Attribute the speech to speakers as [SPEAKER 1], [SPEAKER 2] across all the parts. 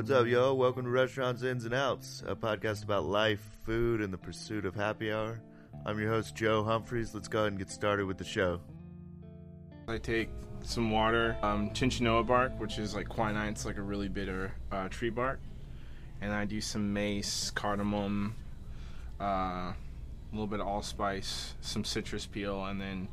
[SPEAKER 1] what's up, yo? Welcome to Restaurants Ins and Outs, a podcast about life, food, and the pursuit of happy hour. I'm your host, Joe Humphreys. Let's go ahead and get started with the show.
[SPEAKER 2] I take some water, um, cinchona bark, which is like quinine. It's like a really bitter uh, tree bark, and I do some mace, cardamom, uh, a little bit of allspice, some citrus peel, and then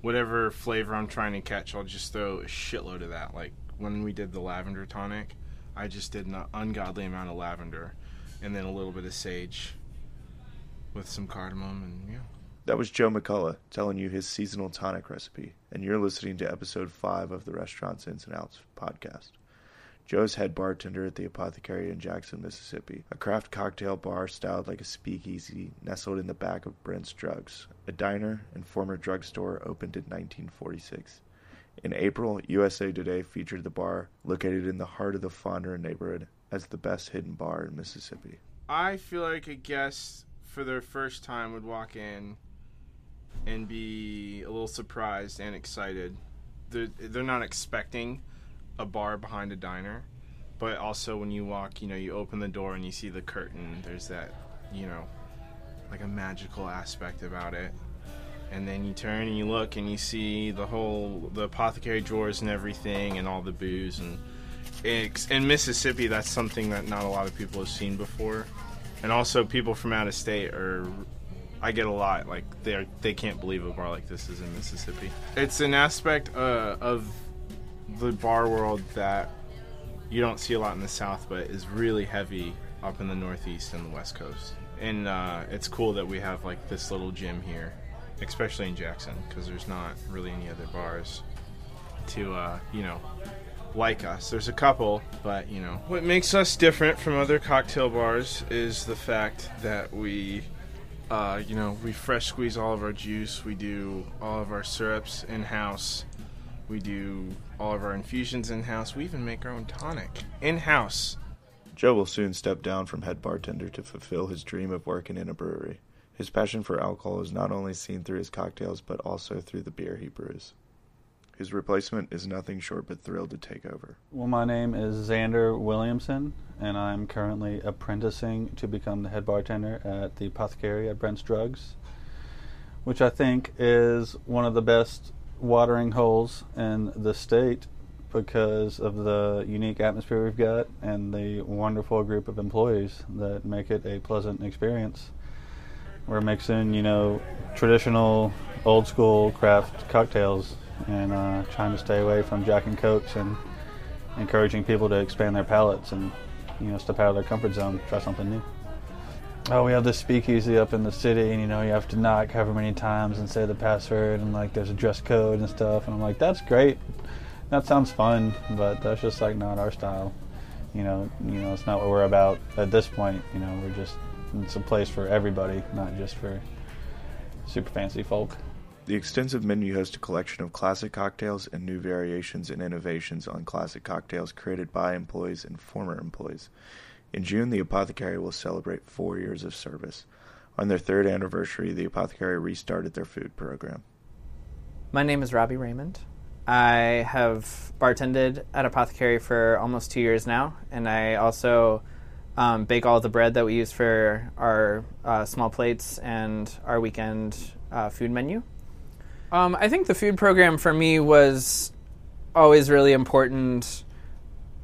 [SPEAKER 2] whatever flavor I'm trying to catch, I'll just throw a shitload of that. Like when we did the lavender tonic, I just did an ungodly amount of lavender, and then a little bit of sage with some cardamom, and yeah.
[SPEAKER 3] That was Joe McCullough telling you his seasonal tonic recipe, and you're listening to episode 5 of the Restaurants Ins and Outs podcast. Joe's head bartender at the Apothecary in Jackson, Mississippi, a craft cocktail bar styled like a speakeasy nestled in the back of Brent's Drugs, a diner and former drugstore opened in 1946. In April, USA Today featured the bar, located in the heart of the Fondren neighborhood, as the best hidden bar in Mississippi.
[SPEAKER 2] I feel like a guest for their first time would walk in and be a little surprised and excited. They're, they're not expecting a bar behind a diner, but also when you walk, you know, you open the door and you see the curtain, there's that, you know, like a magical aspect about it. And then you turn and you look and you see the whole, the apothecary drawers and everything and all the booze. And in Mississippi, that's something that not a lot of people have seen before. And also, people from out of state are I get a lot. Like they they can't believe a bar like this is in Mississippi. It's an aspect uh, of the bar world that you don't see a lot in the South, but is really heavy up in the Northeast and the West Coast. And uh, it's cool that we have like this little gym here, especially in Jackson, because there's not really any other bars to uh, you know like us. There's a couple, but you know what makes us different from other cocktail bars is the fact that we uh, you know, we fresh squeeze all of our juice. We do all of our syrups in house. We do all of our infusions in house. We even make our own tonic in house.
[SPEAKER 3] Joe will soon step down from head bartender to fulfill his dream of working in a brewery. His passion for alcohol is not only seen through his cocktails, but also through the beer he brews. His replacement is nothing short but thrilled to take over.
[SPEAKER 4] Well, my name is Xander Williamson, and I'm currently apprenticing to become the head bartender at the Apothecary at Brent's Drugs, which I think is one of the best watering holes in the state because of the unique atmosphere we've got and the wonderful group of employees that make it a pleasant experience. We're mixing, you know, traditional, old school craft cocktails and uh, trying to stay away from Jack and Cokes and encouraging people to expand their palates and you know step out of their comfort zone, try something new. Oh, we have this speakeasy up in the city, and you know you have to knock however many times and say the password, and like there's a dress code and stuff. And I'm like, that's great, that sounds fun, but that's just like not our style. You know, you know, it's not what we're about at this point. You know, we're just it's a place for everybody, not just for super fancy folk.
[SPEAKER 3] The extensive menu hosts a collection of classic cocktails and new variations and innovations on classic cocktails created by employees and former employees. In June, the Apothecary will celebrate four years of service. On their third anniversary, the Apothecary restarted their food program.
[SPEAKER 5] My name is Robbie Raymond. I have bartended at Apothecary for almost two years now, and I also um, bake all the bread that we use for our uh, small plates and our weekend uh, food menu. Um, I think the food program for me was always really important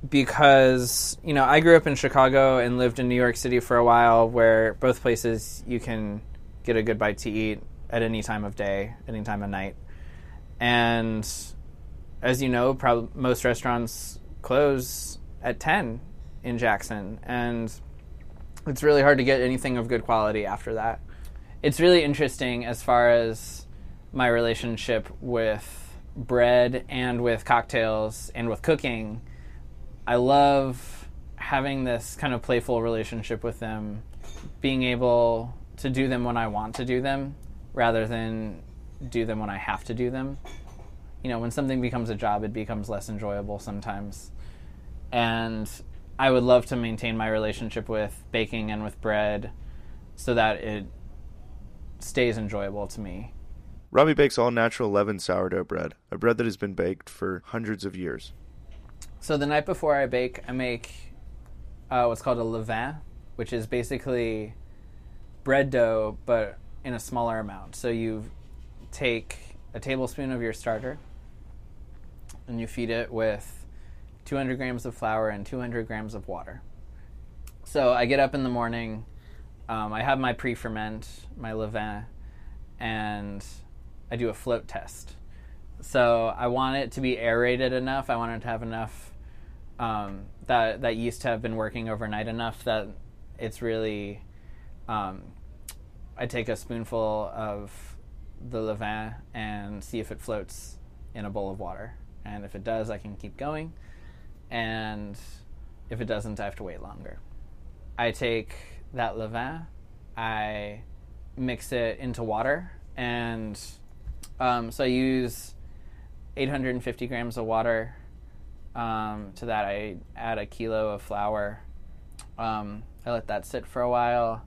[SPEAKER 5] because you know I grew up in Chicago and lived in New York City for a while, where both places you can get a good bite to eat at any time of day, any time of night. And as you know, prob- most restaurants close at ten in Jackson, and it's really hard to get anything of good quality after that. It's really interesting as far as my relationship with bread and with cocktails and with cooking. I love having this kind of playful relationship with them, being able to do them when I want to do them rather than do them when I have to do them. You know, when something becomes a job, it becomes less enjoyable sometimes. And I would love to maintain my relationship with baking and with bread so that it stays enjoyable to me.
[SPEAKER 3] Robbie bakes all natural leavened sourdough bread, a bread that has been baked for hundreds of years.
[SPEAKER 5] So the night before I bake, I make uh, what's called a levain, which is basically bread dough, but in a smaller amount. So you take a tablespoon of your starter and you feed it with 200 grams of flour and 200 grams of water. So I get up in the morning, um, I have my pre ferment, my levain, and I do a float test. So I want it to be aerated enough. I want it to have enough um, that that yeast to have been working overnight enough that it's really. Um, I take a spoonful of the levain and see if it floats in a bowl of water, and if it does, I can keep going, and if it doesn't, I have to wait longer. I take that levain, I mix it into water, and um, so I use 850 grams of water. Um, to that, I add a kilo of flour. Um, I let that sit for a while.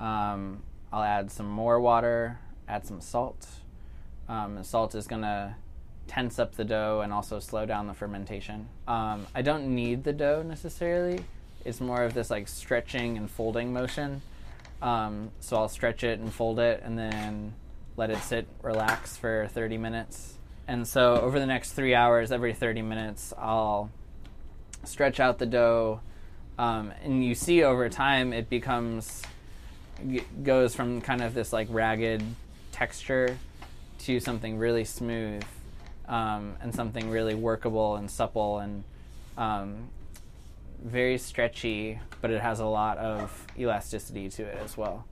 [SPEAKER 5] Um, I'll add some more water, add some salt. Um, salt is to tense up the dough and also slow down the fermentation. Um, I don't knead the dough necessarily. It's more of this like stretching and folding motion. Um, so I'll stretch it and fold it and then let it sit, relax for 30 minutes. And so over the next three hours, every 30 minutes, I'll stretch out the dough. Um, and you see over time, it becomes, goes from kind of this like ragged texture to something really smooth um, and something really workable and supple and um, very stretchy, but it has a lot of elasticity to it as well.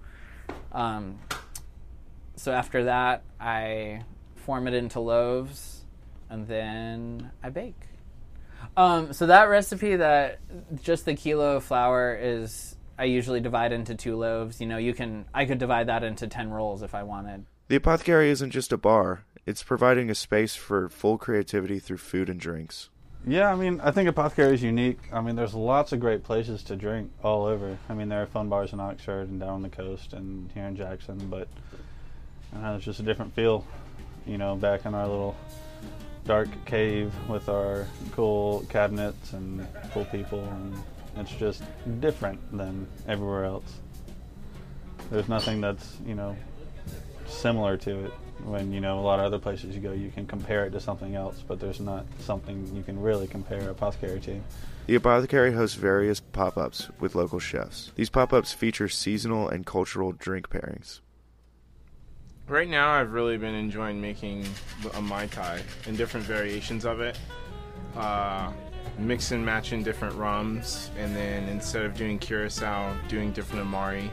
[SPEAKER 5] Um, so after that, I form it into loaves, and then I bake. Um, so that recipe, that just the kilo of flour is, I usually divide into two loaves. You know, you can, I could divide that into ten rolls if I wanted.
[SPEAKER 3] The apothecary isn't just a bar, it's providing a space for full creativity through food and drinks.
[SPEAKER 4] Yeah, I mean, I think Apothecary is unique. I mean, there's lots of great places to drink all over. I mean, there are fun bars in Oxford and down on the coast and here in Jackson, but uh, it's just a different feel. You know, back in our little dark cave with our cool cabinets and cool people, and it's just different than everywhere else. There's nothing that's, you know, similar to it when you know a lot of other places you go you can compare it to something else but there's not something you can really compare apothecary to
[SPEAKER 3] The apothecary hosts various pop ups with local chefs. These pop ups feature seasonal and cultural drink pairings.
[SPEAKER 2] Right now, I've really been enjoying making a mai tai and different variations of it. Uh, mix and matching different rums, and then instead of doing curacao, doing different amari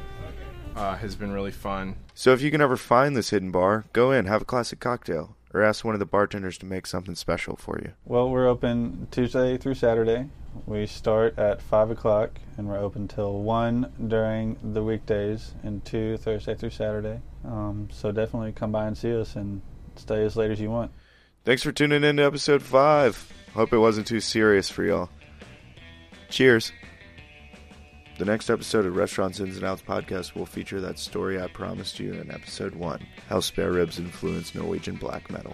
[SPEAKER 2] uh, has been really fun.
[SPEAKER 3] So if you can ever find this hidden bar, go in, have a classic cocktail, or ask one of the bartenders to make something special for you.
[SPEAKER 4] well we're open tuesday through saturday we start at 5 o'clock and we're open till 1 during the weekdays and 2 thursday through saturday um, so definitely come by and see us and stay as late as you want
[SPEAKER 3] Thanks for tuning in to episode 5. Hope it wasn't too serious for y'all. Cheers. The next episode of Restaurants Ins and Outs podcast will feature that story I promised you in episode 1 how spare ribs influence Norwegian black metal.